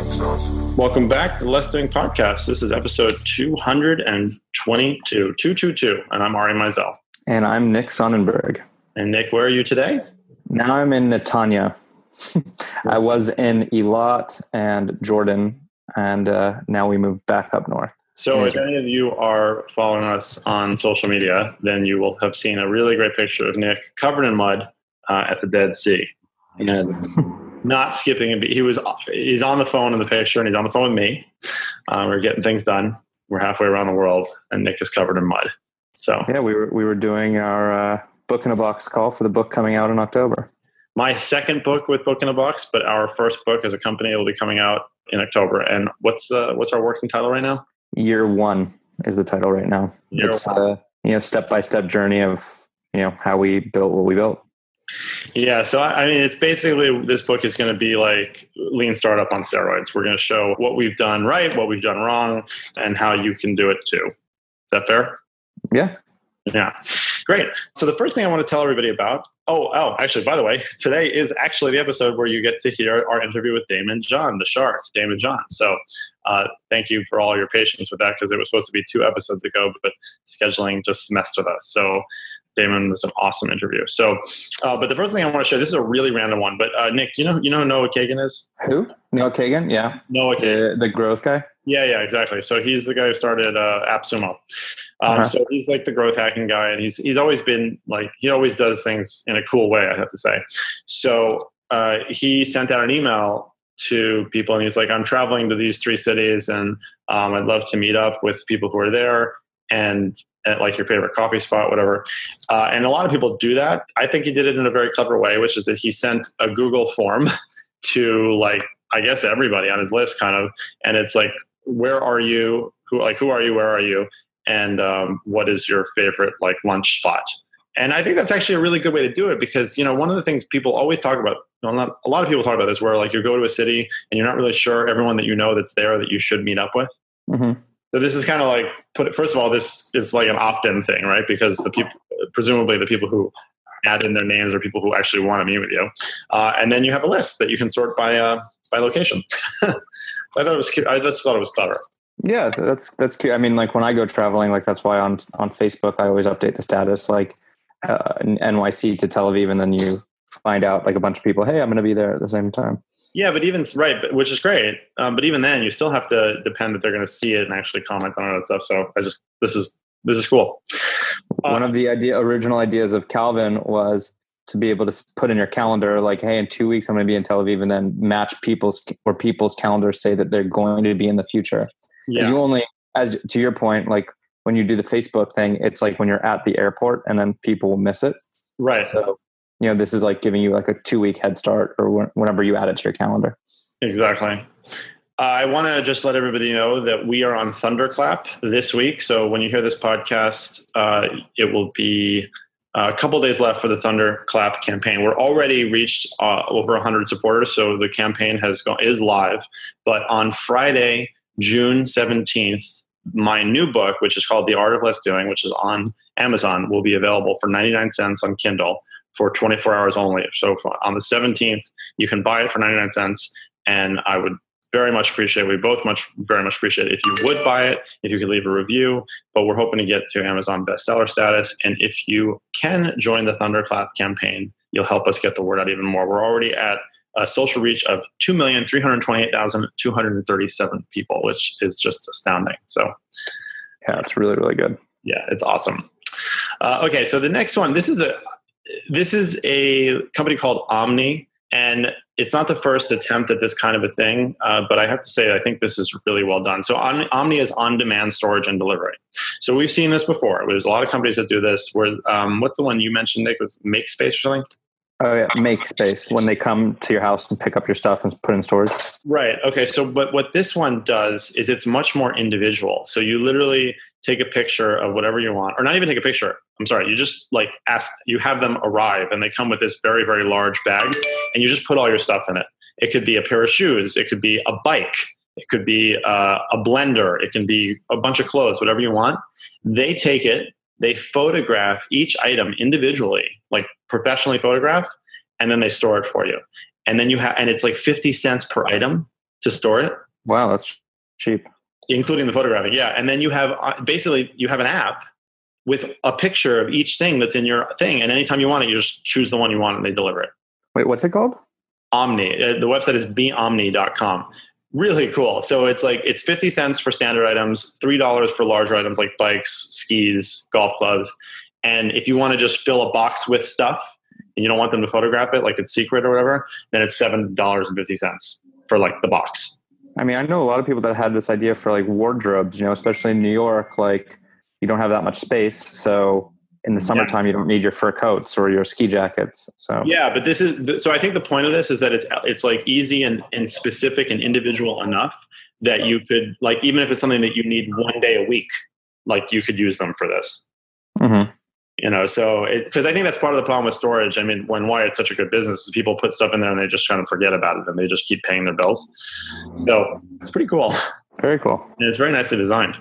Welcome back to the Less Doing Podcast. This is episode 222, 222, and I'm Ari Meisel. And I'm Nick Sonnenberg. And Nick, where are you today? Now I'm in Netanya. I was in Eilat and Jordan, and uh, now we moved back up north. So, if any of you are following us on social media, then you will have seen a really great picture of Nick covered in mud uh, at the Dead Sea. And not skipping a beat. He was he's on the phone in the picture, and he's on the phone with me. Uh, we're getting things done. We're halfway around the world, and Nick is covered in mud. So yeah, we were we were doing our uh, book in a box call for the book coming out in October. My second book with Book in a Box, but our first book as a company will be coming out in October. And what's uh, what's our working title right now? Year one is the title right now. Year it's one. a you know step by step journey of you know how we built what we built. Yeah, so I I mean, it's basically this book is going to be like lean startup on steroids. We're going to show what we've done right, what we've done wrong, and how you can do it too. Is that fair? Yeah, Yeah, great. So the first thing I want to tell everybody about. Oh, oh, actually, by the way, today is actually the episode where you get to hear our interview with Daymond John, the shark, Daymond John. So uh, thank you for all your patience with that because it was supposed to be two episodes ago, but scheduling just messed with us. So Daymond was an awesome interview. So, uh, but the first thing I want to share, this is a really random one, but uh, Nick, you know, you know who Noah Kagan is? who Noah Kagan? Yeah, Noah Kagan. the the growth guy. Yeah, yeah, exactly. So he's the guy who started uh, AppSumo. Um, Uh-huh. So he's like the growth hacking guy, and he's he's always been like he always does things in a cool way. I have to say. So uh, he sent out an email to people, and he's like, "I'm traveling to these three cities, and um, I'd love to meet up with people who are there." And at like your favorite coffee spot, whatever. Uh, and a lot of people do that. I think he did it in a very clever way, which is that he sent a Google form to like I guess everybody on his list, kind of, and it's like, where are you? Who like who are you? Where are you? And um, what is your favorite like lunch spot? And I think that's actually a really good way to do it because you know one of the things people always talk about. Well, not a lot of people talk about this, where like you go to a city and you're not really sure everyone that you know that's there that you should meet up with. hmm So this is kind of like put it, first of all, this is like an opt-in thing, right? Because the people, presumably the people who add in their names are people who actually want to meet with you, uh, and then you have a list that you can sort by uh, by location. I thought it was cute. I just thought it was clever. Yeah, that's that's cute. I mean, like when I go traveling, like that's why on on Facebook I always update the status, like uh, NYC to Tel Aviv, and then you find out like a bunch of people, hey, I'm going to be there at the same time. Yeah, but even right, but, which is great. Um, but even then, you still have to depend that they're going to see it and actually comment on it and stuff. So I just this is this is cool. Uh, One of the idea original ideas of Calvin was to be able to put in your calendar, like, hey, in two weeks I'm going to be in Tel Aviv, and then match people's or people's calendars say that they're going to be in the future. Yeah, You only, as to your point, like when you do the Facebook thing, it's like when you're at the airport, and then people will miss it. right. So, you know, this is like giving you like a two week head start, or whenever you add it to your calendar. Exactly. Uh, I want to just let everybody know that we are on Thunderclap this week. So when you hear this podcast, uh, it will be a couple days left for the Thunderclap campaign. We're already reached uh, over 100 supporters, so the campaign has gone is live. But on Friday, June 17th, my new book, which is called The Art of Less Doing, which is on Amazon, will be available for 99 cents on Kindle for 24 hours only. So on the 17th, you can buy it for 99 cents and I would very much appreciate. We both much very much appreciate it if you would buy it, if you could leave a review. But we're hoping to get to Amazon bestseller status, and if you can join the Thunderclap campaign, you'll help us get the word out even more. We're already at a social reach of two million three hundred twenty-eight thousand two hundred thirty-seven people, which is just astounding. So Yeah, it's really really good. yeah, it's awesome. Uh, okay, so the next one. This is a this is a company called Omni, and it's not the first attempt at this kind of a thing. Uh, but I have to say, I think this is really well done. So Omni, Omni is on-demand storage and delivery. So we've seen this before. There's a lot of companies that do this. Where um, what's the one you mentioned, Nick? Was MakeSpace or something? Oh yeah, make space when they come to your house and pick up your stuff and put in storage. Right. Okay. So, but what this one does is it's much more individual. So you literally take a picture of whatever you want, or not even take a picture. I'm sorry. You just like ask, you have them arrive and they come with this very, very large bag and you just put all your stuff in it. It could be a pair of shoes. It could be a bike. It could be uh, a blender. It can be a bunch of clothes, whatever you want. They take it, they photograph each item individually, like professionally photographed, and then they store it for you. And then you have, and it's like 50 cents per item. to store it. Wow, that's cheap. Including the photographing, yeah. And then you have uh, basically you have an app with a picture of each thing that's in your thing, and anytime you want it, you just choose the one you want and they deliver it. Wait, what's it called? Omni. Uh, the website is beomni.com. Really cool. So it's like it's 50 cents for standard items, $3 for larger items like bikes, skis, golf clubs. And if you want to just fill a box with stuff and you don't want them to photograph it like it's secret or whatever, then it's $7.50 for like the box. I mean, I know a lot of people that had this idea for like wardrobes, you know, especially in New York, like you don't have that much space. So in the summertime yeah. you don't need your fur coats or your ski jackets so yeah but this is so i think the point of this is that it's it's like easy and, and specific and individual enough that you could like even if it's something that you need one day a week like you could use them for this mm-hmm. You know so because i think that's part of the problem with storage i mean when why it's such a good business is people put stuff in there and they just kind of forget about it and they just keep paying their bills so it's pretty cool very cool and it's very nicely designed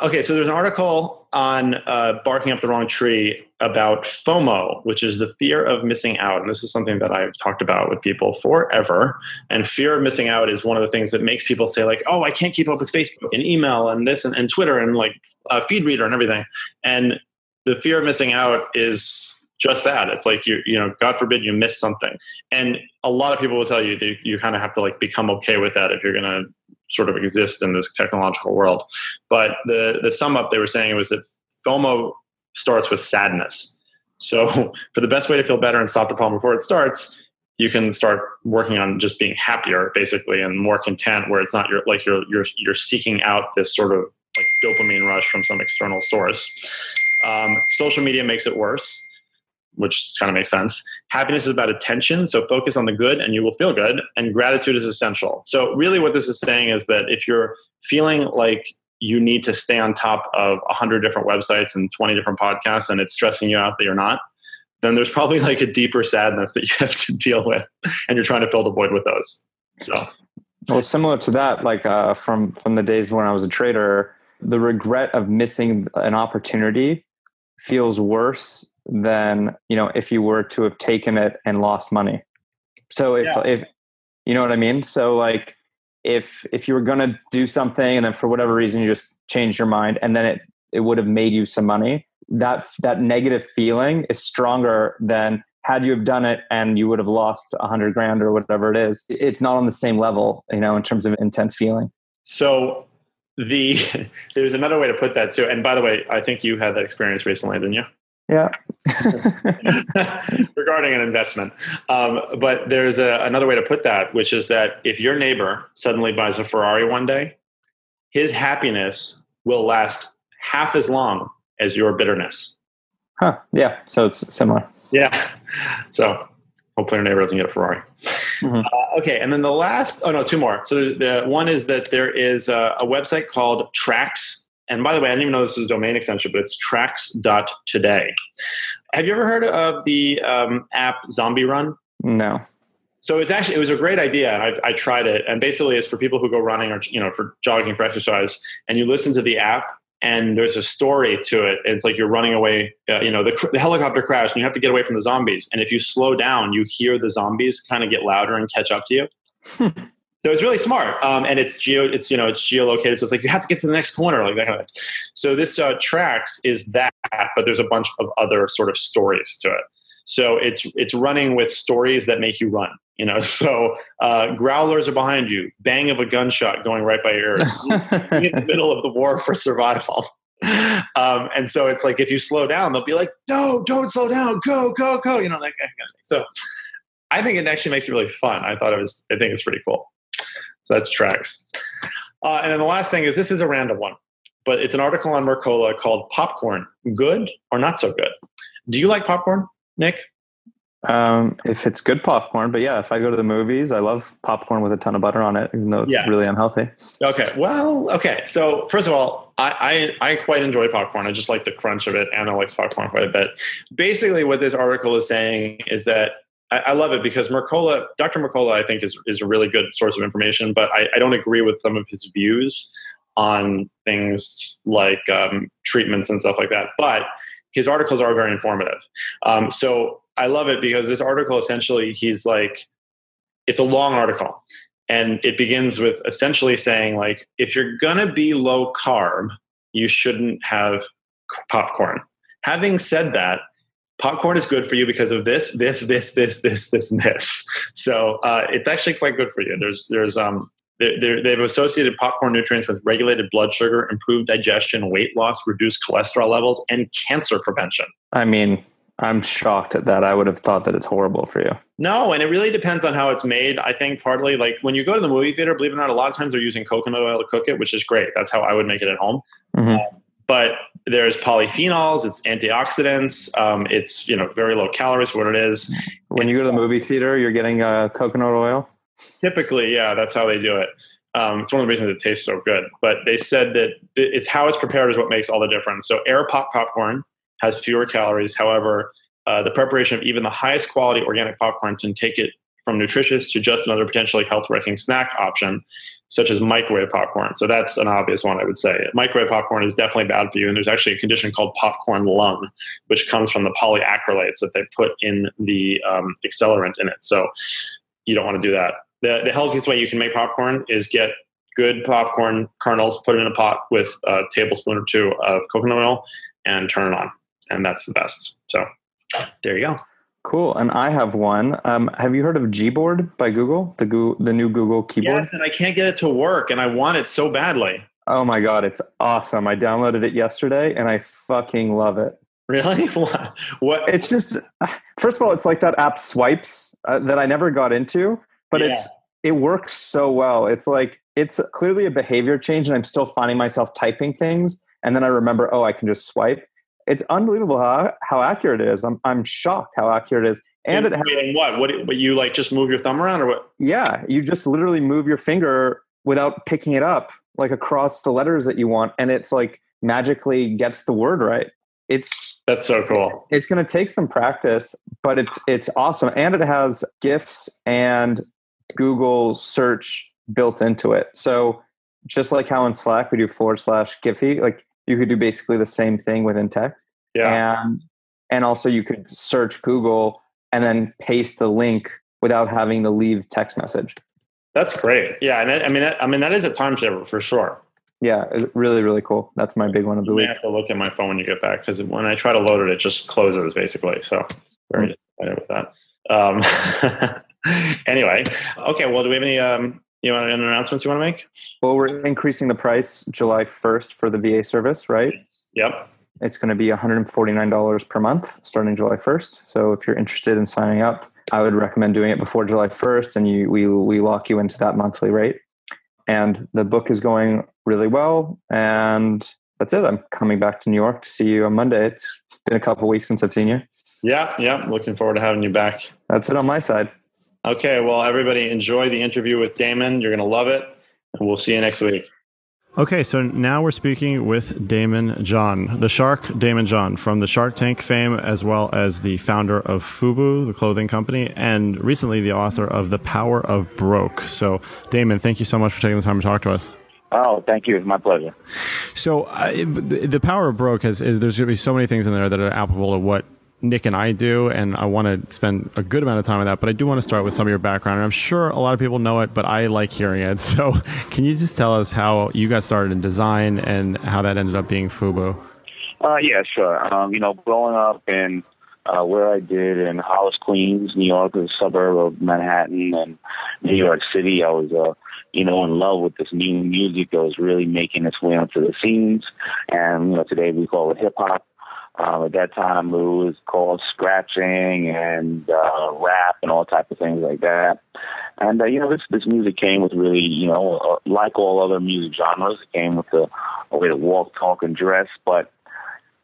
Okay, so there's an article on uh, barking up the wrong tree about FOMO, which is the fear of missing out. And this is something that I've talked about with people forever. And fear of missing out is one of the things that makes people say, like, oh, I can't keep up with Facebook and email and this and, and Twitter and like uh, feed reader and everything. And the fear of missing out is just that. It's like you, you know, God forbid you miss something. And a lot of people will tell you that you kind of have to like become okay with that if you're going to sort of exist in this technological world. But the the sum up they were saying was that FOMO starts with sadness. So for the best way to feel better and stop the problem before it starts, you can start working on just being happier basically and more content where it's not your like you're you're you're seeking out this sort of like dopamine rush from some external source. Um, social media makes it worse which kind of makes sense. Happiness is about attention, so focus on the good and you will feel good. And gratitude is essential. So, really, what this is saying is that if you're feeling like you need to stay on top of 100 different websites and 20 different podcasts and it's stressing you out that you're not, then there's probably like a deeper sadness that you have to deal with and you're trying to fill the void with those. So, well, similar to that, like uh, from from the days when I was a trader, the regret of missing an opportunity feels worse than you know if you were to have taken it and lost money. So if yeah. if you know what i mean? So like if if you were going to do something and then for whatever reason you just changed your mind and then it it would have made you some money that that negative feeling is stronger than had you have done it and you would have lost a hundred grand or whatever it is. It's not on the same level you know in terms of intense feeling. So the there's another way to put that too and by the way i think you had that experience recently didn't you yeah. Regarding an investment. Um, but there's a, another way to put that, which is that if your neighbor suddenly buys a Ferrari one day, his happiness will last half as long as your bitterness. Huh. Yeah. So it's similar. Yeah. So hopefully our neighbor doesn't get a Ferrari. Mm-hmm. Uh, okay. And then the last, oh no, two more. So the one is that there is a, a website called Tracks and by the way, I didn't even know this was a domain extension, but it's tracks.today. Have you ever heard of the um, app Zombie Run? No. So it's actually it was a great idea. I, I tried it, and basically it's for people who go running or you know for jogging for exercise, and you listen to the app, and there's a story to it. It's like you're running away. Uh, you know, the, the helicopter crashed, and you have to get away from the zombies. And if you slow down, you hear the zombies kind of get louder and catch up to you. So it's really smart, um, and it's geo. It's you know it's geolocated, so it's like you have to get to the next corner, like that kind of. Thing. So this uh, tracks is that, but there's a bunch of other sort of stories to it. So it's it's running with stories that make you run. You know, so uh, growlers are behind you, bang of a gunshot going right by your ears, in the middle of the war for survival. Um, and so it's like if you slow down, they'll be like, "No, don't slow down, go, go, go!" You know kind. So I think it actually makes it really fun. I thought it was. I think it's pretty cool. So that's tracks. Uh, and then the last thing is this is a random one, but it's an article on Mercola called Popcorn Good or Not So Good. Do you like popcorn, Nick? Um, if it's good popcorn, but yeah, if I go to the movies, I love popcorn with a ton of butter on it, even though it's yeah. really unhealthy. Okay. Well, okay. So first of all, I, I, I quite enjoy popcorn. I just like the crunch of it. Anna likes popcorn quite a bit. Basically, what this article is saying is that I, I, love it because Mercola, Dr. Mercola, I think is is a really good source of information, but I, I don't agree with some of his views on things like um, treatments and stuff like that. But his articles are very informative. Um, so I love it because this article essentially he's like, it's a long article. and it begins with essentially saying like if you're gonna be low carb, you shouldn't have popcorn. Having said that, popcorn is good for you because of this, this, this, this, this, this, and this. So uh, it's actually quite good for you. There's there's um they have associated popcorn nutrients with regulated blood sugar, improved digestion, weight loss, reduced cholesterol levels, and cancer prevention. I mean, I'm shocked at that. I would have thought that it's horrible for you. No, and it really depends on how it's made. I think partly like when you go to the movie theater, believe it or not, a lot of times they're using coconut oil to cook it, which is great. That's how I would make it at home. Mm-hmm. Um, but there's polyphenols, it's antioxidants, um, it's you know very low calories for what it is. When you go to the movie theater, you're getting uh, coconut oil. Typically, yeah, that's how they do it. Um, it's one of the reasons it tastes so good. But they said that it's how it's prepared is what makes all the difference. So air pop popcorn has fewer calories. However, uh, the preparation of even the highest quality organic popcorn can take it from nutritious to just another potentially health-wrecking snack option, such as microwave popcorn. So that's an obvious one, I would say. Microwave popcorn is definitely bad for you, and there's actually a condition called popcorn lung, which comes from the polyacrylates that they put in the um, accelerant in it. So you don't want to do that. The, the healthiest way you can make popcorn is get good popcorn kernels, put it in a pot with a tablespoon or two of coconut oil, and turn it on. And that's the best. So there you go. Cool. And I have one. Um, have you heard of Gboard by Google? The Google, the new Google keyboard. Yes, and I can't get it to work, and I want it so badly. Oh my god, it's awesome! I downloaded it yesterday, and I fucking love it. Really? what? what? It's just first of all, it's like that app Swipes uh, that I never got into, but yeah. it's it works so well. It's like it's clearly a behavior change, and I'm still finding myself typing things, and then I remember, oh, I can just swipe. It's unbelievable how how accurate it is. I'm I'm shocked how accurate it is. And it has what? What? But you like just move your thumb around, or what? Yeah, you just literally move your finger without picking it up, like across the letters that you want, and it's like magically gets the word right. It's that's so cool. It's going to take some practice, but it's it's awesome, and it has gifs and Google search built into it. So just like how in Slack we do forward slash Giphy, like you could do basically the same thing within text. Yeah. And and also you could search Google and then paste the link without having to leave text message. That's great. Yeah, and I, I mean, that, I mean that is a time saver for sure. Yeah, it's really, really cool. That's my big one of the week. I have to look at my phone when you get back because when I try to load it, it just closes basically. So very mm-hmm. disappointed with that. Um, anyway, okay. Well, do we have any um, you want any announcements you want to make? Well, we're increasing the price July 1st for the VA service, right? Yep. It's going to be $149 per month starting July 1st. So if you're interested in signing up, I would recommend doing it before July 1st and you we we lock you into that monthly rate. And the book is going really well and that's it. I'm coming back to New York to see you on Monday. It's been a couple weeks since I've seen you. Yeah, yeah. Looking forward to having you back. That's it on my side. Okay, well, everybody enjoy the interview with Daymond. You're going to love it. And we'll see you next week. Okay, so now we're speaking with Daymond John, the shark Daymond John from the Shark Tank fame, as well as the founder of Fubu, the clothing company, and recently the author of The Power of Broke. So, Daymond, thank you so much for taking the time to talk to us. Oh, thank you. It's my pleasure. So, uh, the Power of Broke has is, there's going to be so many things in there that are applicable to what Nick and I do, and I want to spend a good amount of time on that. But I do want to start with some of your background, and I'm sure a lot of people know it, but I like hearing it. So, can you just tell us how you got started in design and how that ended up being Fubu? Uh, yeah, sure. Um, you know, growing up in uh, where I did in Hollis, Queens, New York, a suburb of Manhattan, and New York City, I was uh, you know, in love with this new music that was really making its way onto the scenes. And, you know, today we call it hip hop. Um, at that time, it was called scratching and uh, rap and all type of things like that. And uh, you know, this this music came with really, you know, uh, like all other music genres, it came with a, a way to walk, talk, and dress. But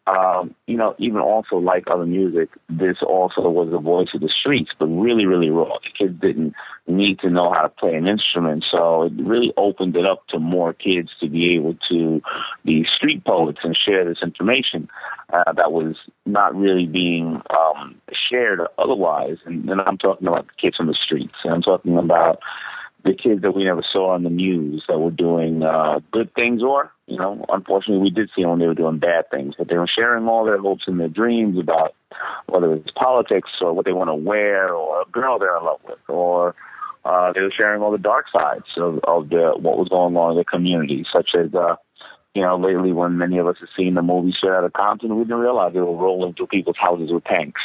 um, you know, even also like other music, this also was the voice of the streets, but really, really raw. The kids didn't need to know how to play an instrument, so it really opened it up to more kids to be able to be street poets and share this information uh, that was not really being um, shared otherwise. And, and I'm talking about the kids on the streets. I'm talking about the kids that we never saw on the news that were doing uh, good things or, you know, unfortunately we did see them when they were doing bad things, but they were sharing all their hopes and their dreams about whether it's politics or what they want to wear or a girl they're in love with or uh, they were sharing all the dark sides of, of the what was going on in the community, such as uh, you know, lately when many of us have seen the movie straight out of Compton, we didn't realize they were rolling through people's houses with tanks.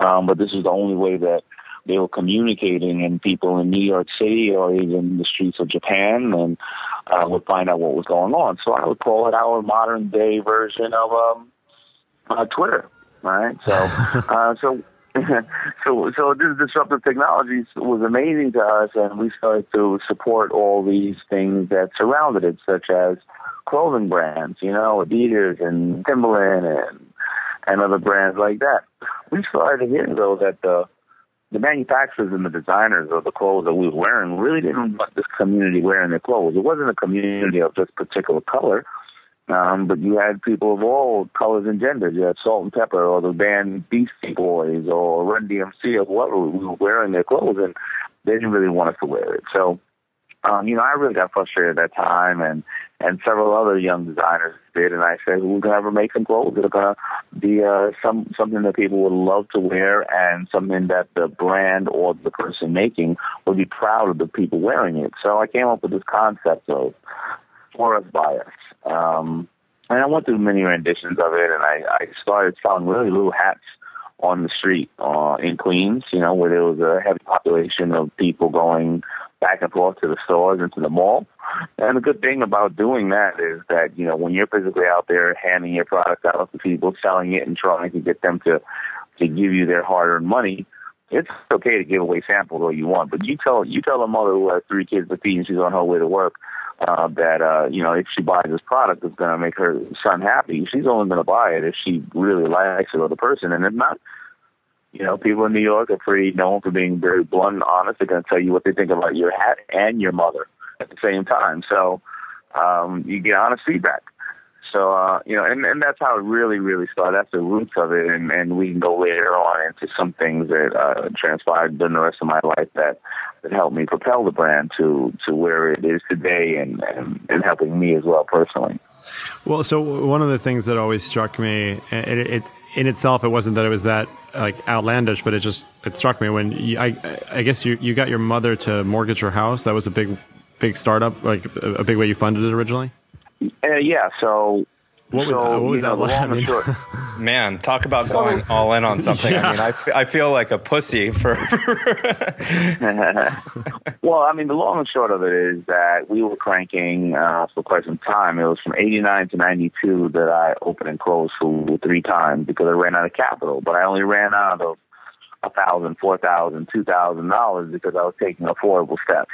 Um, but this is the only way that they were communicating, and people in New York City or even the streets of Japan and uh, would find out what was going on. So I would call it our modern day version of um, uh, Twitter, right? So, uh, so. so, so this disruptive technology was amazing to us, and we started to support all these things that surrounded it, such as clothing brands, you know, Adidas and Timberland and and other brands like that. We started to hear though that the the manufacturers and the designers of the clothes that we were wearing really didn't want this community wearing their clothes. It wasn't a community of just particular color, um, but you had people of all colors and genders. You had Salt-N-Pepa, or the band Beastie Boys or Run DMC or whoever we were wearing their clothes, and they didn't really want us to wear it. So, um, you know, I really got frustrated at that time, and and several other young designers did. And I said, we're going to ever make some clothes that are to be uh, some something that people would love to wear, and something that the brand or the person making would be proud of the people wearing it. So I came up with this concept of for us by us. Um, and I went through many renditions of it, and I, I started selling really little hats on the street uh, in Queens, you know, where there was a heavy population of people going back and forth to the stores and to the mall. And the good thing about doing that is that, you know, when you're physically out there handing your product out to people, selling it and trying to get them to, to give you their hard earned money, it's okay to give away samples all you want. But you tell you tell a mother who has three kids to feed and she's on her way to work uh, that uh, you know if she buys this product, it's going to make her son happy. She's only going to buy it if she really likes it or the person, and if not, you know, people in New York are pretty known for being very blunt and honest. They're going to tell you what they think about your hat and your mother at the same time. So um, you get honest feedback. So uh, you know, and, and that's how it really, really started. That's the roots of it, and, and we can go later on into some things that uh, transpired during the rest of my life that that helped me propel the brand to to where it is today, and and, and helping me as well personally. Well, so one of the things that always struck me, it, it in itself, it wasn't that it was that like outlandish, but it just it struck me when you, I I guess you you got your mother to mortgage her house. That was a big big startup, like a, a big way you funded it originally. Uh, yeah. So what was, so, what was that? Know, I mean, Man, talk about going all in on something. Yeah. I mean, I, f- I feel like a pussy for. well, I mean, the long and short of it is that we were cranking uh, for quite some time. It was from 89 to 92 that I opened and closed for three times because I ran out of capital, but I only ran out of a thousand, four thousand, two thousand dollars because I was taking affordable steps.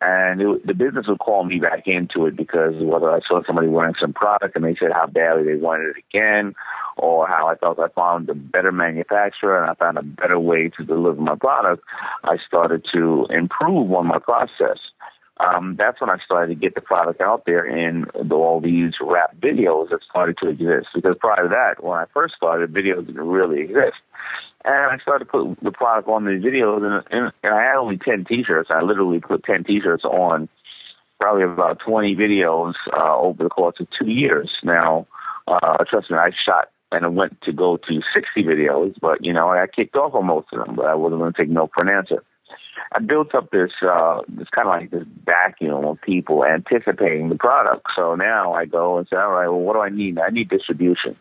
And it, the business would call me back into it because whether I saw somebody wearing some product and they said how badly they wanted it again, or how I thought I found a better manufacturer and I found a better way to deliver my product, I started to improve on my process. Um, that's when I started to get the product out there in all these rap videos that started to exist. Because prior to that, when I first started, videos didn't really exist. And I started to put the product on the videos, and, and, and I had only 10 t-shirts. I literally put 10 t-shirts on probably about 20 videos uh, over the course of two years. Now, uh, trust me, I shot and I went to go to 60 videos, but, you know, I kicked off on most of them, but I wasn't going to take no for an answer. I built up this, uh, this kind of like this vacuum of people anticipating the product. So now I go and say, all right, well, what do I need? I need distribution.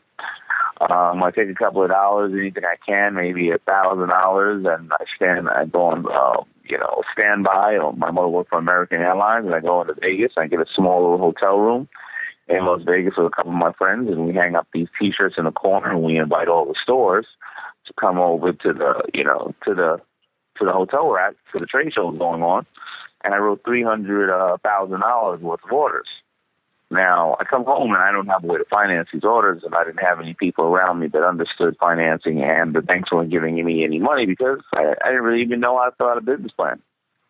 Um, I take a couple of dollars, anything I can, maybe a thousand dollars, and I stand. I go on, uh, you know, standby. My mother worked for American Airlines, and I go into Vegas. I get a small little hotel room in Las Vegas with a couple of my friends, and we hang up these T-shirts in the corner, and we invite all the stores to come over to the, you know, to the to the hotel rack for the trade shows going on. And I wrote three hundred uh, thousand dollars worth of orders. Now, I come home and I don't have a way to finance these orders, and I didn't have any people around me that understood financing, and the banks weren't giving me any money because I, I didn't really even know how to fill out a business plan.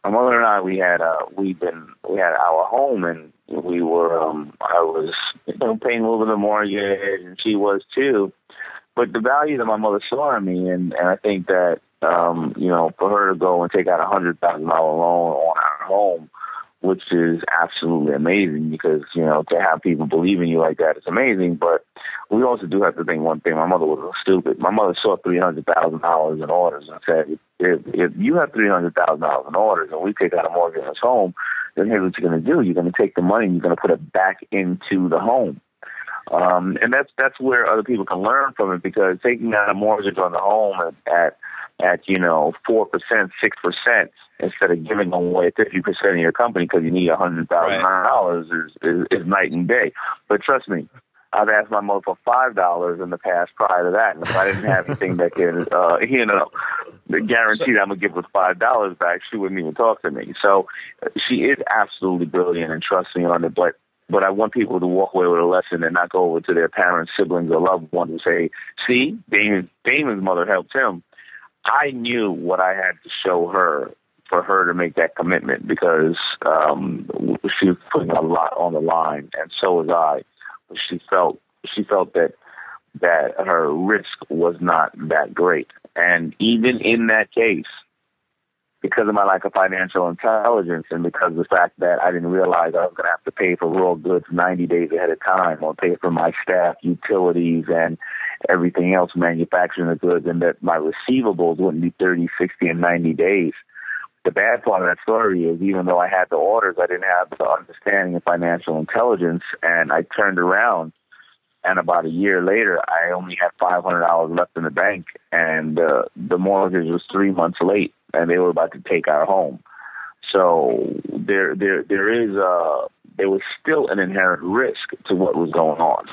My mother and I, we had uh, we been we had our home, and we were um, I was you know, paying a little bit of mortgage, and she was too. But the value that my mother saw in me, and and I think that um, you know, for her to go and take out a hundred thousand dollar loan on our home which is absolutely amazing because, you know, to have people believe in you like that is amazing. But we also do have to think one thing. My mother was stupid. My mother saw three hundred thousand dollars in orders and said, "If if you have three hundred thousand dollars in orders and we take out a mortgage on this home, then here's what you're going to do. You're going to take the money and you're going to put it back into the home." Um, and that's that's where other people can learn from it because taking out a mortgage on the home at, at at you know four percent, six percent instead of giving away fifty percent of your company because you need a hundred thousand dollars is, is is night and day. But trust me, I've asked my mother for five dollars in the past prior to that, and if I didn't have anything that could, uh, you know, guarantee that I'm gonna give her five dollars back, she wouldn't even talk to me. So she is absolutely brilliant and trust me on it. But but I want people to walk away with a lesson and not go over to their parents, siblings, or loved ones and say, "See, Daymond, Daymond's mother helped him." I knew what I had to show her for her to make that commitment because um, she was putting a lot on the line, and so was I. She felt she felt that that her risk was not that great, and even in that case, because of my lack of financial intelligence and because of the fact that I didn't realize I was going to have to pay for raw goods 90 days ahead of time or pay for my staff, utilities, and everything else, manufacturing the goods, and that my receivables wouldn't be 30, 60, and 90 days. The bad part of that story is even though I had the orders, I didn't have the understanding of financial intelligence, and I turned around and about a year later, I only had five hundred dollars left in the bank, and uh, the mortgage was three months late, and they were about to take our home. So there, there, there is a there was still an inherent risk to what was going on.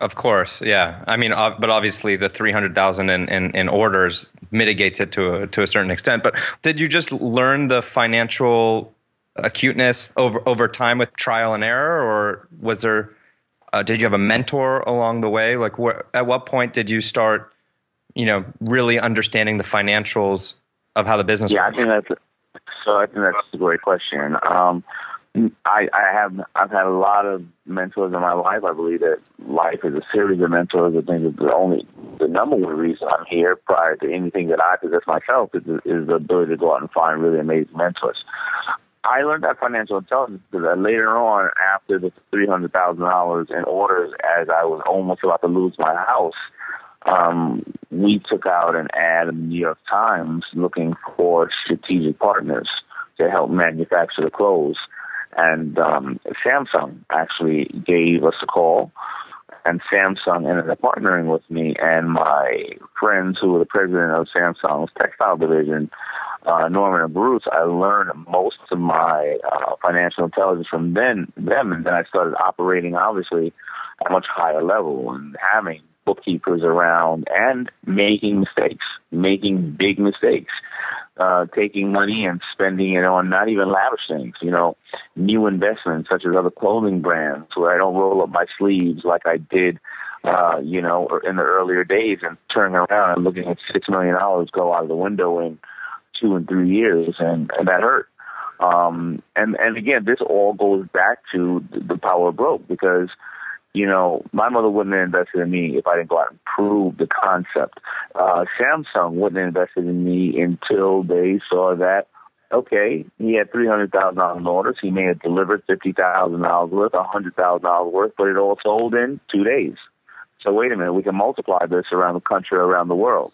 Of course, yeah. I mean, uh, but obviously, the three hundred thousand in, in, in orders mitigates it to a, to a certain extent. But did you just learn the financial acuteness over over time with trial and error, or was there uh, did you have a mentor along the way? Like, wh- at what point did you start, you know, really understanding the financials of how the business? Yeah, works? I think that's so. I think that's a great question. Um, I, I have I've had a lot of mentors in my life. I believe that life is a series of mentors. I think the only the number one reason I'm here prior to anything that I possess myself is, is the ability to go out and find really amazing mentors. I learned that financial intelligence because later on, after the three hundred thousand dollars in orders, as I was almost about to lose my house, um, we took out an ad in the New York Times looking for strategic partners to help manufacture the clothes. And um, Samsung actually gave us a call, and Samsung ended up partnering with me and my friends who were the president of Samsung's textile division uh, Norman and Bruce, I learned most of my uh, financial intelligence from then them, and then I started operating obviously at a much higher level and having bookkeepers around and making mistakes, making big mistakes, uh, taking money and spending it on not even lavish things, you know, new investments such as other clothing brands where I don't roll up my sleeves like I did uh, you know, in the earlier days and turning around and looking at six million dollars go out of the window in two and three years, and, and that hurt. Um, and and again, this all goes back to the power broke because you know my mother wouldn't have invested in me if I didn't go out and prove the concept. Uh, Samsung wouldn't have invested in me until they saw that okay, he had three hundred thousand dollars in orders. He may have delivered fifty thousand dollars worth, a hundred thousand dollars worth, but it all sold in two days. So wait a minute, we can multiply this around the country, around the world.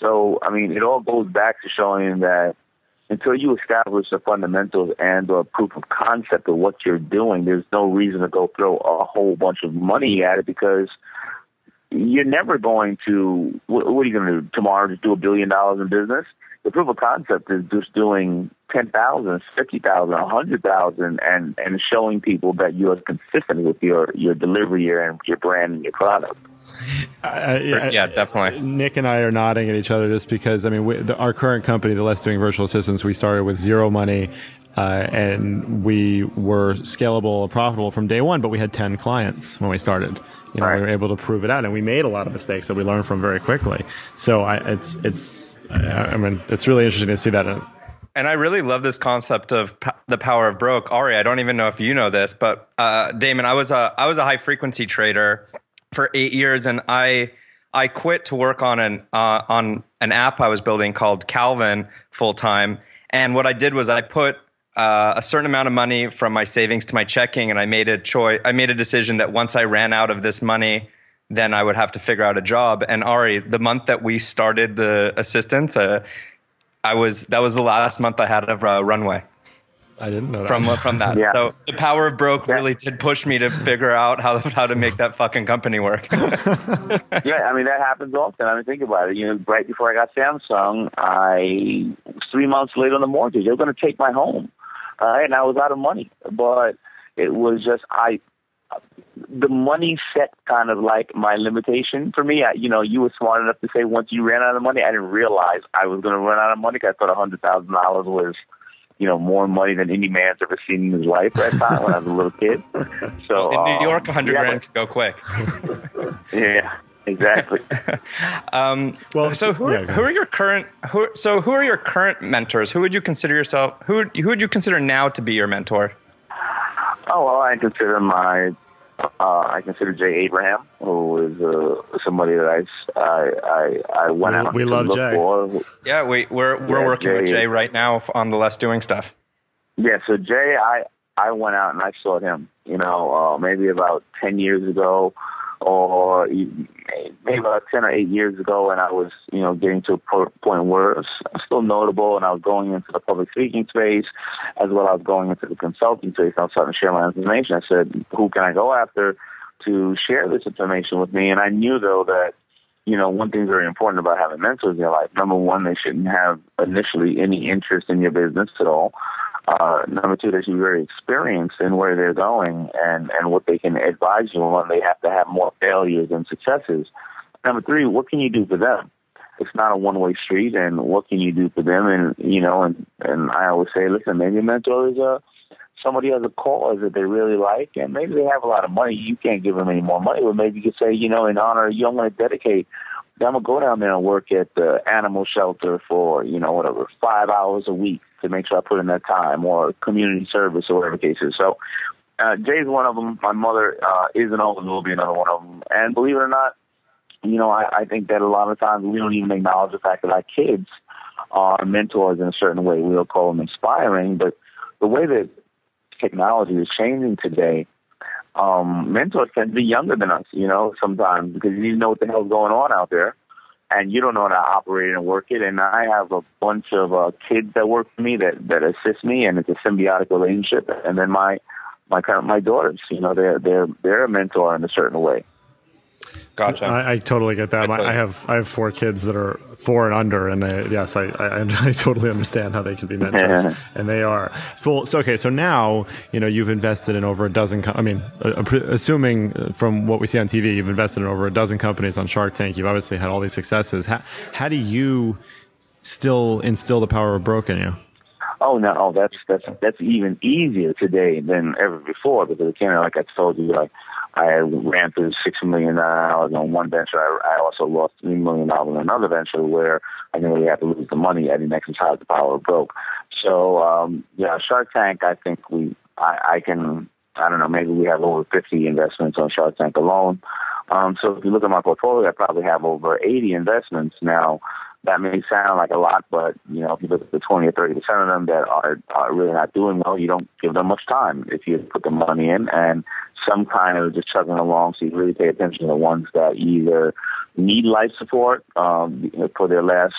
So, I mean, it all goes back to showing that until you establish the fundamentals and or proof of concept of what you're doing, there's no reason to go throw a whole bunch of money at it because you're never going to. What, what are you going to do tomorrow? Just do a billion dollars in business? The proof of concept is just doing ten thousand, fifty thousand, a hundred thousand, and and showing people that you're consistent with your your delivery and your brand and your product. Uh, yeah, yeah, definitely. Nick and I are nodding at each other just because I mean, we, the, our current company, the Less Doing Virtual Assistants, we started with zero money, uh, and we were scalable and profitable from day one. But we had ten clients when we started. You know, Right. we were able to prove it out, and we made a lot of mistakes that we learned from very quickly. So I, it's it's I, mean, it's really interesting to see that. And I really love this concept of p- the power of broke. Ari, I don't even know if you know this, but uh, Daymond, I was a I was a high frequency trader for eight years, and I I quit to work on an uh, on an app I was building called Calvin full time. And what I did was I put uh, a certain amount of money from my savings to my checking, and I made a choice. I made a decision that once I ran out of this money, then I would have to figure out a job. And Ari, the month that we started the assistance, uh, I was that was the last month I had of uh, runway I didn't know that. from from that. Yeah. So the power of broke Yeah. really did push me to figure out how how to make that fucking company work. yeah, I mean that happens often. I mean, think about it. You know, right before I got Samsung, I was three months late on the mortgage. They were going to take my home, all right, and I was out of money. But it was just I, the money set kind of like my limitation for me. I, you know, you were smart enough to say once you ran out of money, I didn't realize I was going to run out of money. 'cause I thought a hundred thousand dollars was. You know, more money than any man's ever seen in his life at that time when I was a little kid. So In New um, York, 100 yeah, grand could go quick. Yeah, exactly. Um, Well, so who, yeah, are, who are your current who so who are your current mentors? Who would you consider yourself who who would you consider now to be your mentor? Oh well, I consider my uh, I consider Jay Abraham, who is uh, somebody that I I I went We- out we to love look Jay. for. Yeah, we we're we're Yeah, working with Jay- Jay right now on the less doing stuff. Yeah, so Jay, I I went out and I saw him. You know, uh, maybe about ten years ago, or maybe about ten or eight years ago, and I was you know getting to a point where it was still notable, and I was going into the public speaking space, as well as going into the consulting space. I was starting to share my information. I said, who can I go after to share this information with me? And I knew though that you know, one thing's very important about having mentors in your life. Number one, they shouldn't have initially any interest in your business at all. Uh, number two, they should be very experienced in where they're going and, and what they can advise you on. They have to have more failures than successes. Number three, what can you do for them? It's not a one-way street, and what can you do for them? And you know, and and I always say, listen, maybe a mentor is a somebody has a cause that they really like, and maybe they have a lot of money. You can't give them any more money, but maybe you could say, you know, in honor, you, I'm going to dedicate. I'm gonna go down there and work at the animal shelter for you know whatever five hours a week to make sure I put in that time, or community service, or whatever the case is. So uh, Jay's one of them. My mother uh, is and always will be another one of them. And believe it or not, you know, I, I think that a lot of times we don't even acknowledge the fact that our kids are mentors in a certain way. We'll call them inspiring, but the way that technology is changing today, um, mentors tend to be younger than us, you know, sometimes because you need to know what the hell's going on out there and you don't know how to operate and work it. And I have a bunch of uh, kids that work for me that, that assist me and it's a symbiotic relationship. And then my, my my daughters, you know, they're, they're, they're a mentor in a certain way. Gotcha. I, I totally get that. My, totally- I have I have four kids that are four and under, and they, yes, I, I I totally understand how they can be mentors, and they are. Well, so okay, so now you know you've invested in over a dozen. Com- I mean, uh, assuming uh, from what we see on TV, you've invested in over a dozen companies on Shark Tank. You've obviously had all these successes. How how do you still instill the power of broke in you? Oh no, oh, that's that's that's even easier today than ever before because again, like I told you, like I ran through six million dollars on one venture. I, I also lost three million dollars on another venture where I really have to lose the money. I didn't exercise the power of broke. So um, yeah, Shark Tank. I think we, I, I can, I don't know, maybe we have over fifty investments on Shark Tank alone. Um, so if you look at my portfolio, I probably have over eighty investments now that may sound like a lot, but you know, if you look at the twenty or thirty percent of them that are are really not doing well, you don't give them much time if you put the money in and some kind of just chugging along. So you really pay attention to the ones that either need life support um, for their last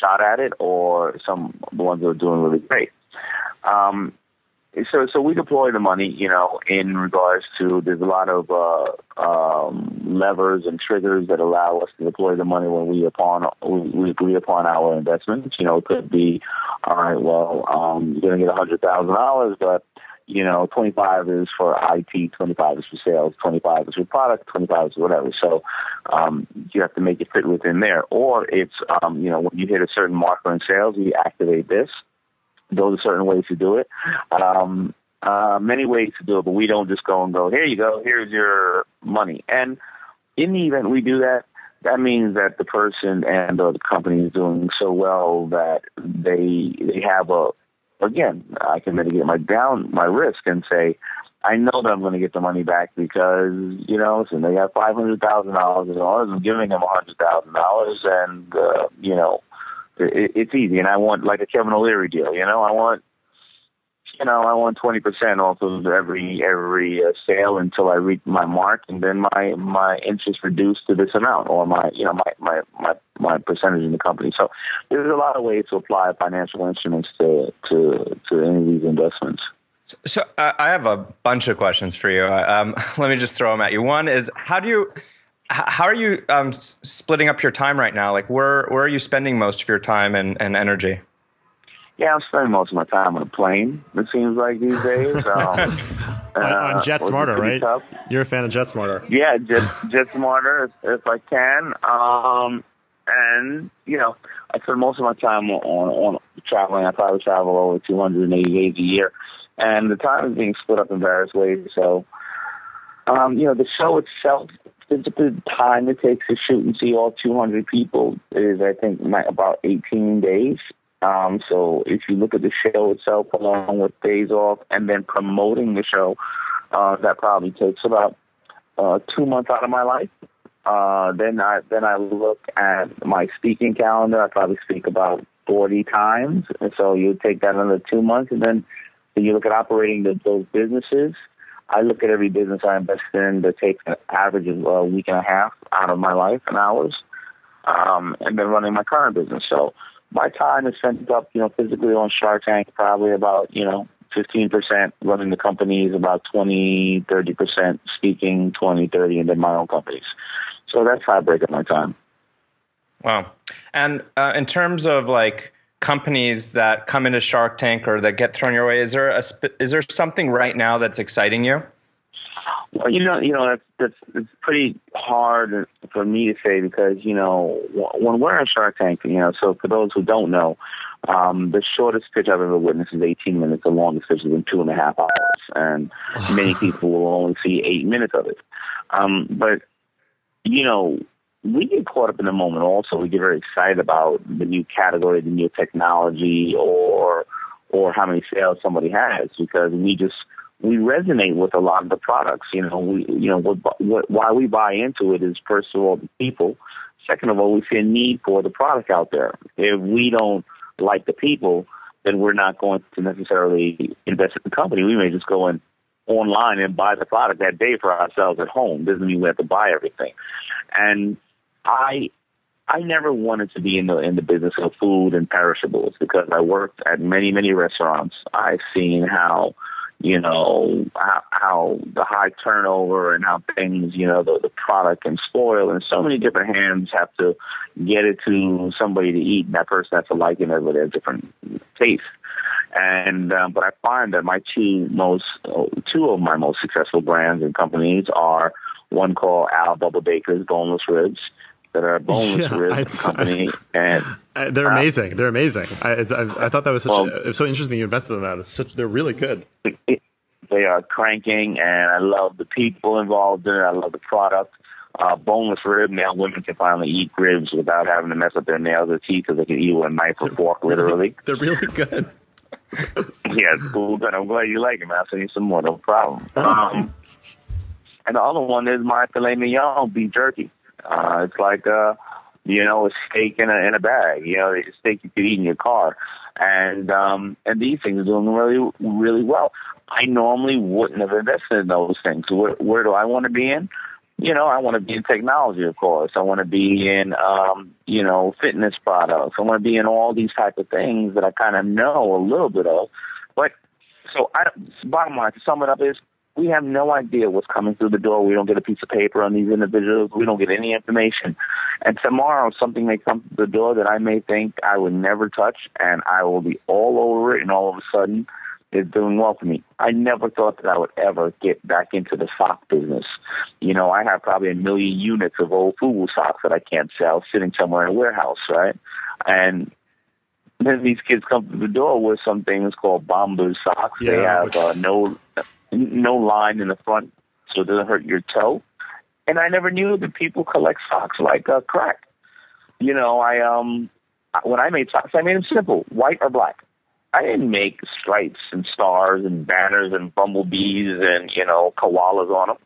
shot at it, or some the ones that are doing really great. Um, so so we deploy the money, you know, in regards to there's a lot of uh, um, levers and triggers that allow us to deploy the money when we upon we, agree upon our investments. You know, it could be, all right, well, um, you're going to get a hundred thousand dollars, but you know, 25 is for IT, 25 is for sales, 25 is for product, 25 is whatever. So um, you have to make it fit within there. Or it's, um, you know, when you hit a certain marker in sales, we activate this those are certain ways to do it. Um, uh, many ways to do it, but we don't just go and go, here you go, here's your money. And in the event we do that, that means that the person and or the company is doing so well that they they have a again, I can mitigate my down my risk and say, I know that I'm going to get the money back because you know, listen, they got five hundred thousand dollars dollars. I'm giving them a hundred thousand dollars, and uh, you know, it, it's easy. And I want like a Kevin O'Leary deal. You know, I want you know, I want twenty percent off of every every uh, sale until I reach my mark, and then my my interest reduced to this amount, or my you know my my my my percentage in the company. So there's a lot of ways to apply financial instruments to to to any of these investments. So I have a bunch of questions for you. Um, let me just throw them at you. One is how do you how are you um, splitting up your time right now? Like where where are you spending most of your time and, and energy? Yeah, I'm spending most of my time on a plane. It seems like these days. Um, on, on uh, Jet Smarter, right? Tough. You're a fan of Jet Smarter. Yeah, Jet Jet Smarter if, if I can. Um, and you know, I spend most of my time on on traveling. I probably travel over 280 days a year, and the time is being split up in various ways. So, um, you know, the show itself, the time it takes to shoot and see all 200 people is, I think, about 18 days. Um, so if you look at the show itself along with days off and then promoting the show, uh, that probably takes about uh, two months out of my life. Uh, then I then I look at my speaking calendar. I probably speak about forty times, and so you take that another two months, and then then you look at operating the, those businesses. I look at every business I invest in that takes an average of a week and a half out of my life and hours, um, and then running my current business. So my time is spent up, you know, physically on Shark Tank, probably about, you know, 15% running the companies, about 20, 30% speaking, 20, 30, and then my own companies. So that's how I break up my time. Wow. And uh, in terms of like companies that come into Shark Tank or that get thrown your way, is there a, is there something right now that's exciting you? Well, you know, you know that's that's it's pretty hard for me to say because you know when we're on Shark Tank, you know. So for those who don't know, um, the shortest pitch I've ever witnessed is 18 minutes. The longest pitch has been two and a half hours, and many people will only see eight minutes of it. Um, but you know, we get caught up in the moment. Also, we get very excited about the new category, the new technology, or or how many sales somebody has because we just we resonate with a lot of the products. You know, we you know what, what why we buy into it is first of all the people. Second of all, we see a need for the product out there. If we don't like the people, then we're not going to necessarily invest in the company. We may just go in online and buy the product that day for ourselves at home. Doesn't mean we have to buy everything. And I I never wanted to be in the in the business of food and perishables because I worked at many many restaurants. I've seen how you know how, how the high turnover and how things you know the, the product can spoil. And so many different hands have to get it to somebody to eat and that person has to like it with a different taste and um, but I find that my two most two of my most successful brands and companies are one called Al Bubba Baker's Boneless Ribs that are a boneless yeah, ribs company, and uh, they're amazing. They're amazing. I, I, I, thought that was such well, a, so interesting. You invested in that. It's such. They're really good. they are cranking, and I love the people involved in it. I love the product. Uh, boneless rib. Now women can finally eat ribs without having to mess up their nails or teeth because they can eat with a knife or fork, literally. They're really good. yeah, it's cool. Good. I'm glad you like them. I'll send you some more. No problem. Um, and the other one is my filet mignon beef jerky. Uh, it's like uh, you know a steak in a in a bag. You know, a steak you could eat in your car, and um, and these things are doing really really well. I normally wouldn't have invested in those things. Where, where do I want to be in? You know, I want to be in technology, of course. I want to be in, um, you know, fitness products. I want to be in all these type of things that I kind of know a little bit of. But so, I, bottom line, to sum it up, is we have no idea what's coming through the door. We don't get a piece of paper on these individuals. We don't get any information. And tomorrow, something may come through the door that I may think I would never touch, and I will be all over it, and all of a sudden, it's doing well for me. I never thought that I would ever get back into the sock business. You know, I have probably a million units of old FUBU socks that I can't sell sitting somewhere in a warehouse, right? And then these kids come through the door with some things called Bombas socks. Yeah, they have uh, no no line in the front so it doesn't hurt your toe. And I never knew that people collect socks like uh, crack. You know, I um when I made socks, I made them simple, white or black. I didn't make stripes and stars and banners and bumblebees and you know koalas on them.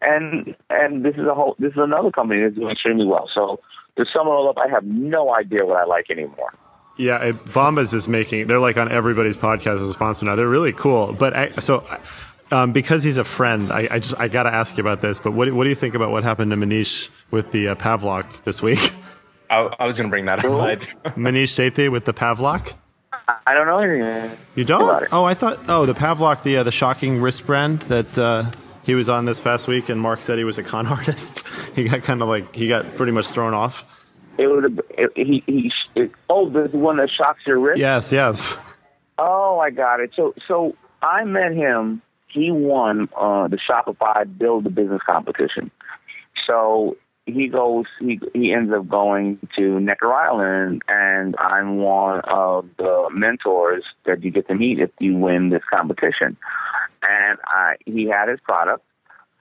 And and this is a whole this is another company that's doing extremely well. So to sum it all up, I have no idea what I like anymore. Yeah, Bombas is making. They're like on everybody's podcast as a sponsor now. They're really cool. But I, so, um, because he's a friend, I, I just I got to ask you about this. But what what do you think about what happened to Maneesh with the uh, Pavlok this week? I, I was going to bring that up. Maneesh Sethi with the Pavlok. I don't know anything. You don't? it. Oh, I thought. Oh, the Pavlok, the uh, the shocking wrist brand that uh, he was on this past week, and Mark said he was a con artist. he got kind of like he got pretty much thrown off. It would have. It, he he. It, oh, the one that shocks your wrist. Yes, yes. Oh, I got it. So so I met him. He won uh, the Shopify Build the Business competition. So he goes. He he ends up going to Necker Island, and I'm one of the mentors that you get to meet if you win this competition. And I he had his product,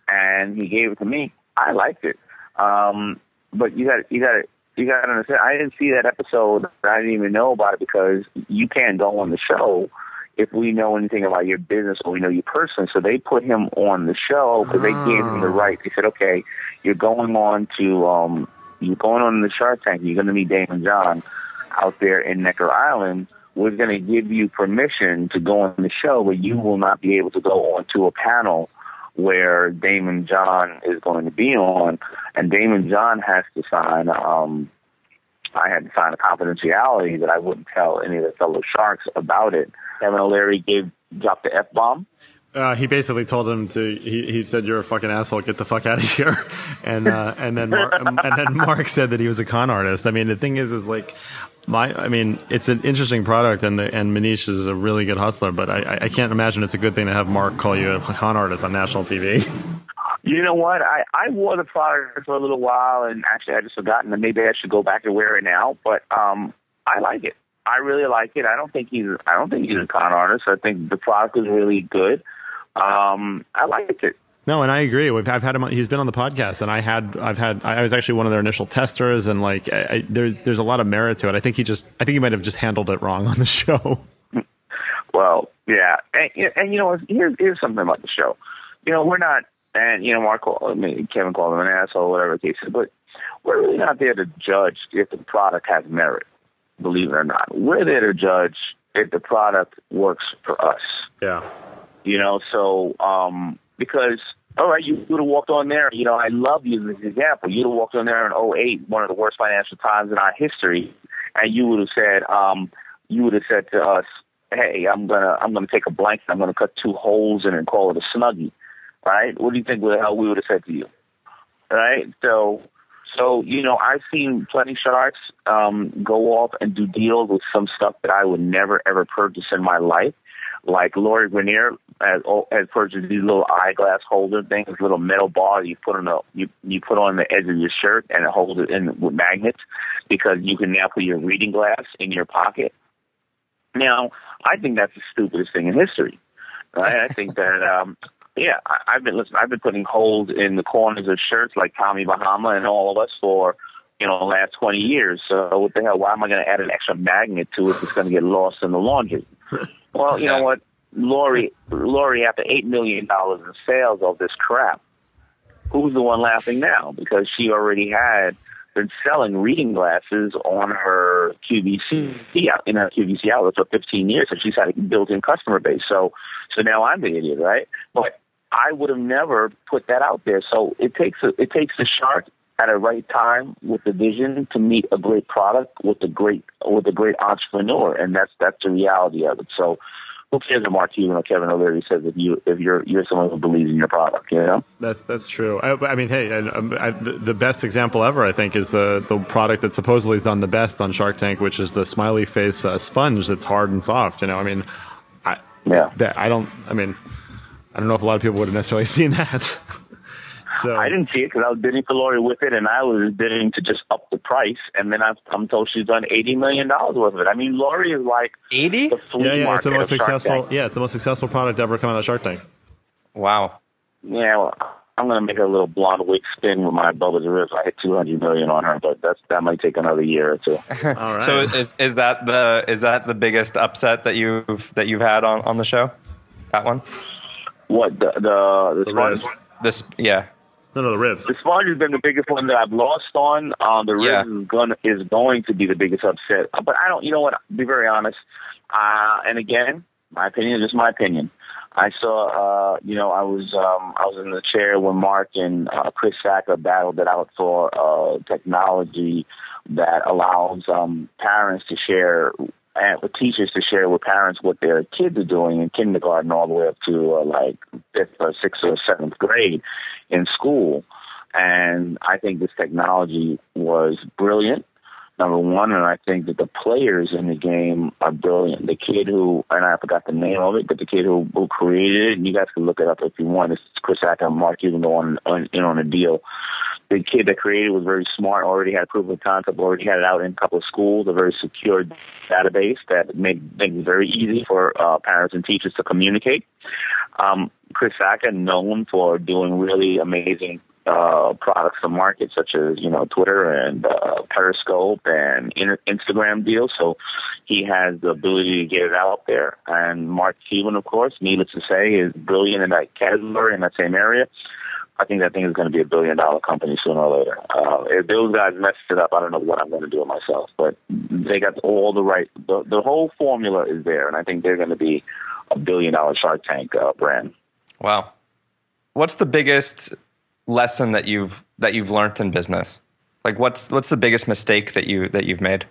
and he gave it to me. I liked it. Um, but you got you got you got to understand. I didn't see that episode. I didn't even know about it because you can't go on the show if we know anything about your business or we know you personally. So they put him on the show because they gave him the right. They said, okay, you're going on to um, you're going on the Shark Tank. You're going to meet Daymond John out there in Necker Island. We're going to give you permission to go on the show, but you will not be able to go onto a panel where Daymond John is going to be on, and Daymond John has to sign. Um, I had to sign a confidentiality that I wouldn't tell any of the fellow sharks about it. Kevin O'Leary gave dropped the f bomb. Uh, he basically told him to. He, he said, "You're a fucking asshole. Get the fuck out of here." And uh, and then Mar- and then Mark said that he was a con artist. I mean, the thing is, is like my. I mean, it's an interesting product, and the, and Maneesh is a really good hustler. But I, I- I can't imagine it's a good thing to have Mark call you a con artist on national TV. You know what? I, I wore the product for a little while, and actually, I just forgotten that maybe I should go back and wear it now. But um, I like it. I really like it. I don't think he's. I don't think he's a con artist. I think the product is really good. Um, I liked it. No, and I agree. We've, I've had him. on- He's been on the podcast, and I had. I've had. I was actually one of their initial testers, and like, I, I, there's there's a lot of merit to it. I think he just. I think he might have just handled it wrong on the show. Well, yeah, and, and you know, here's here's something about the show. You know, we're not, and you know, Mark, I mean, Kevin called him an asshole, whatever the case is, but we're really not there to judge if the product has merit. Believe it or not, we're there to judge if the product works for us. Yeah. You know, so um, because all right, you would have walked on there. You know, I love using this example. You'd have walked on there in '08, one of the worst financial times in our history, and you would have said, um, you would have said to us, "Hey, I'm gonna, I'm gonna take a blanket, I'm gonna cut two holes in it and call it a snuggie." Right? What do you think the hell we would have said to you? Right? So, so you know, I've seen plenty sharks um, go off and do deals with some stuff that I would never ever purchase in my life like Lori Greiner has, has purchased these little eyeglass holder things, little metal ball you put on the you you put on the edge of your shirt and it holds it in with magnets because you can now put your reading glass in your pocket. Now, I think that's the stupidest thing in history. Right? I think that um yeah, I, I've been listen, I've been putting holes in the corners of shirts like Tommy Bahama and all of us for you know, the last 20 years. So what the hell? Why am I going to add an extra magnet to it that's going to get lost in the laundry? Well, you know what, Lori, Lori, after eight million dollars in sales of this crap, who's the one laughing now? Because she already had been selling reading glasses on her QVC out in her QVC outlet for 15 years, and she's had a built-in customer base. So, so now I'm the idiot, right? But I would have never put that out there. So it takes a, it takes a shark at a right time with the vision to meet a great product with a great with a great entrepreneur, and that's that's the reality of it. So, who cares if Mark Cuban or Kevin O'Leary says if you if you're you're someone who believes in your product, you know? That's that's true. I, I mean, hey, um, I, the, the best example ever, I think, is the the product that supposedly has done the best on Shark Tank, which is the smiley face uh, sponge that's hard and soft. You know, I mean, I Yeah. that I don't. I mean, I don't know if a lot of people would have necessarily seen that. so I didn't see it because I was bidding for Lori with it, and I was bidding to just up the price. And then I'm, I'm told she's done eighty million dollars worth of it. I mean, Lori is like 80? the flea Yeah, yeah, it's the most successful. Tank. Yeah, it's the most successful product ever come out of Shark Tank. Wow. Yeah, well, I'm gonna make a little blonde wig spin with my Bubba's ribs. I hit 200 million on her, but that's that might take another year or two. All right. So is is that the is that the biggest upset that you've that you've had on, on the show? That one? What the the the, The sponge? Riz. This yeah. No, no, the ribs. The sponge has been the biggest one that I've lost on. Um, the ribs Yeah. is going is going to be the biggest upset. Uh, But I don't. You know what? To be very honest. Uh, and again, my opinion is just my opinion. I saw. Uh, you know, I was um, I was in the chair when Mark and uh, Chris Sacca battled it out for uh, technology that allows um, parents to share and with teachers to share with parents what their kids are doing in kindergarten all the way up to uh, like fifth or sixth or seventh grade in school. And I think this technology was brilliant, number one. And I think that the players in the game are brilliant. The kid who, and I forgot the name of it, but the kid who, who created it, and you guys can look it up if you want. It's Chris Sacca and Mark. You can on, on in on a deal. The kid that created was very smart, already had proof of concept, already had it out in a couple of schools, a very secure database that made things very easy for uh, parents and teachers to communicate. Um, Chris Sacca, known for doing really amazing uh, products to market, such as you know Twitter and uh, Periscope and Instagram deals. So he has the ability to get it out there. And Mark Cuban, of course, needless to say, is brilliant in that category in that same area. I think that thing is going to be a billion dollar company sooner or later. Uh, if those guys mess it up, I don't know what I'm going to do with myself. But they got all the right, the, the whole formula is there, and I think they're going to be a billion dollar Shark Tank uh, brand. Wow. What's the biggest lesson that you've that you've learned in business? Like what's what's the biggest mistake that you that you've made?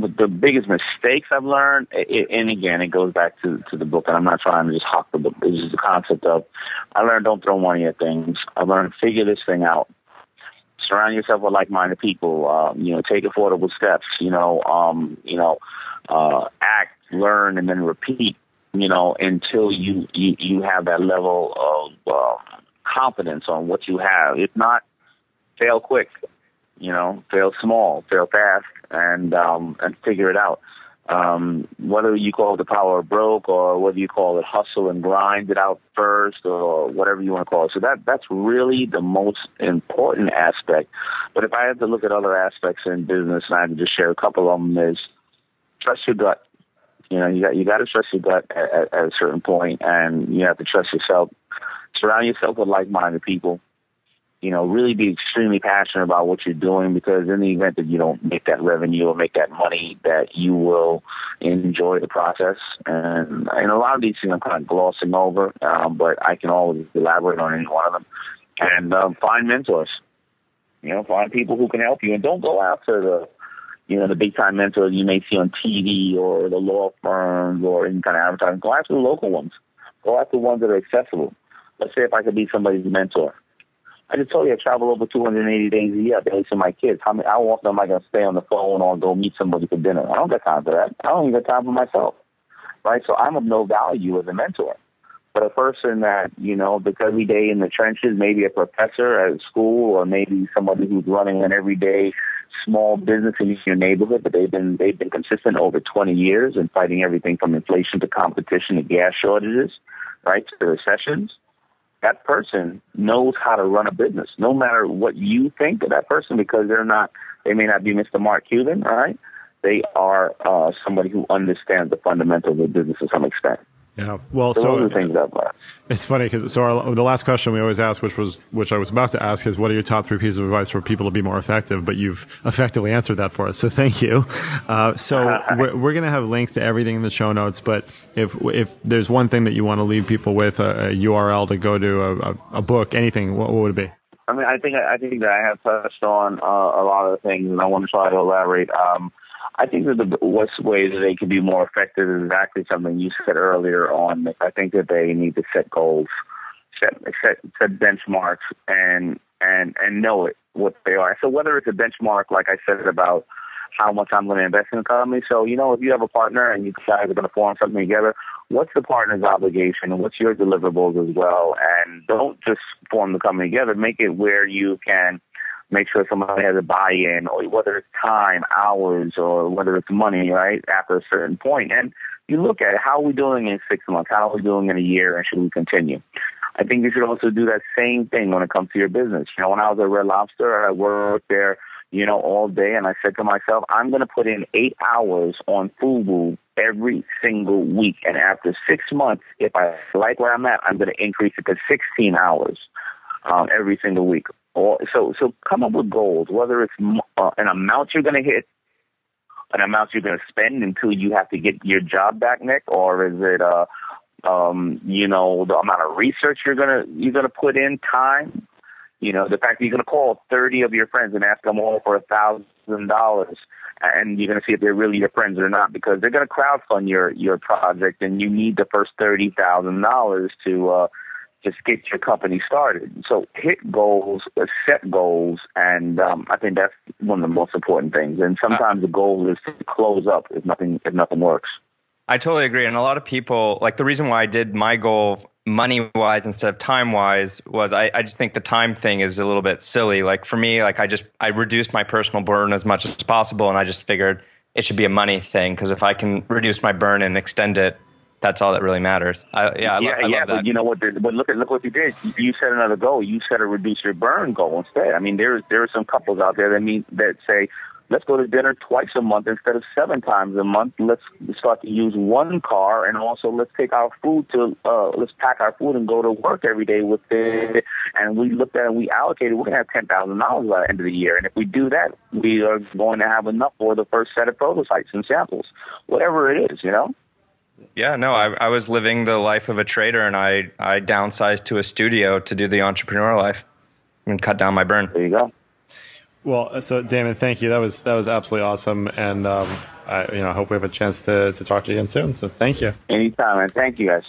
But the biggest mistakes I've learned, it, and again, it goes back to, to the book, and I'm not trying to just hawk the book. It's just the concept of I learned don't throw money at things. I learned figure this thing out. Surround yourself with like-minded people. Um, you know, take affordable steps. You know, um, you know, uh, act, learn, and then repeat. You know, until you you, you have that level of uh, confidence on what you have. If not, fail quick. You know, fail small, fail fast, and um, and figure it out. Um, whether you call it the power of broke or whether you call it hustle and grind it out first or whatever you want to call it. So that that's really the most important aspect. But if I had to look at other aspects in business, and I had to just share a couple of them, is trust your gut. You know, you got you got to trust your gut at, at, at a certain point, and you have to trust yourself. Surround yourself with like-minded people you know, really be extremely passionate about what you're doing because in the event that you don't make that revenue or make that money, that you will enjoy the process. And, and a lot of these things I'm kind of glossing over, um, but I can always elaborate on any one of them. And um, find mentors. You know, find people who can help you, and don't go after the, you know, the big time mentors you may see on TV or the law firms or any kind of advertising. Go after the local ones. Go after the ones that are accessible. Let's say if I could be somebody's mentor. I just told you I travel over 280 days a year. I raising my kids. How, many, how often am I going to stay on the phone or go meet somebody for dinner? I don't got time for that. I don't even got time for myself. Right? So I'm of no value as a mentor. But a person that, you know, because every day in the trenches, maybe a professor at school or maybe somebody who's running an everyday small business in your neighborhood, but they've been they've been consistent over 20 years and fighting everything from inflation to competition to gas shortages, right, to recessions that person knows how to run a business, no matter what you think of that person, because they're not, they may not be Mr. Mark Cuban, right? They are uh, somebody who understands the fundamentals of business to some extent. Yeah. Well, So, so those are things. It's funny because so our, the last question we always ask, which was which I was about to ask, is what are your top three pieces of advice for people to be more effective? But you've effectively answered that for us, so thank you. Uh, so we're, we're going to have links to everything in the show notes. But if if there's one thing that you want to leave people with, a, a URL to go to, a, a, a book, anything, what, what would it be? I mean, I think I think that I have touched on uh, a lot of things, and I want to try to elaborate. Um, I think that the best way that they can be more effective is exactly something you said earlier on. I think that they need to set goals, set set, set benchmarks, and and and know it what they are. So whether it's a benchmark, like I said about how much I'm going to invest in the company. So you know, if you have a partner and you decide are going to form something together, what's the partner's obligation and what's your deliverables as well? And don't just form the company together. Make it where you can make sure somebody has a buy-in, or whether it's time, hours, or whether it's money, right? After a certain point, and you look at how are we doing in six months? How are we doing in a year? And should we continue? I think you should also do that same thing when it comes to your business. You know, when I was at Red Lobster, I worked there, you know, all day, and I said to myself, I'm going to put in eight hours on Fubu every single week, and after six months, if I like where I'm at, I'm going to increase it to 16 hours um, every single week. Or, so so come up with goals, whether it's uh, an amount you're going to hit, an amount you're going to spend until you have to get your job back, Nick, or is it uh, um, you know the amount of research you're gonna you're gonna put in time. You know the fact that you're gonna call 30 of your friends and ask them all for a thousand dollars and you're going to see if they're really your friends or not because they're going to crowdfund your your project and you need the first thirty thousand dollars to uh, just get your company started. So hit goals, uh, set goals, and um, I think that's one of the most important things. And sometimes the goal is to close up if nothing if nothing works. I totally agree. And a lot of people, like the reason why I did my goal money wise instead of time wise was I, I just think the time thing is a little bit silly. Like for me, like I just, I reduced my personal burn as much as possible. And I just figured it should be a money thing. Cause if I can reduce my burn and extend it, that's all that really matters. I, yeah, I, yeah, yeah. But you know what? But look at look what you did. You set another goal. You set a reduce your burn goal instead. I mean, there's there are some couples out there that mean that say, let's go to dinner twice a month instead of seven times a month. Let's start to use one car, and also let's take our food to uh, let's pack our food and go to work every day with it. And we looked at it and we allocated. We're gonna have ten thousand dollars by the end of the year, and if we do that, we are going to have enough for the first set of prototypes and samples, whatever it is, you know. Yeah, no, I, I was living the life of a trader, and I I downsized to a studio to do the entrepreneur life and cut down my burn. There you go. Well, so Daymond, thank you. That was that was absolutely awesome, and um, I you know I hope we have a chance to to talk to you again soon. So thank you. Anytime, and thank you guys.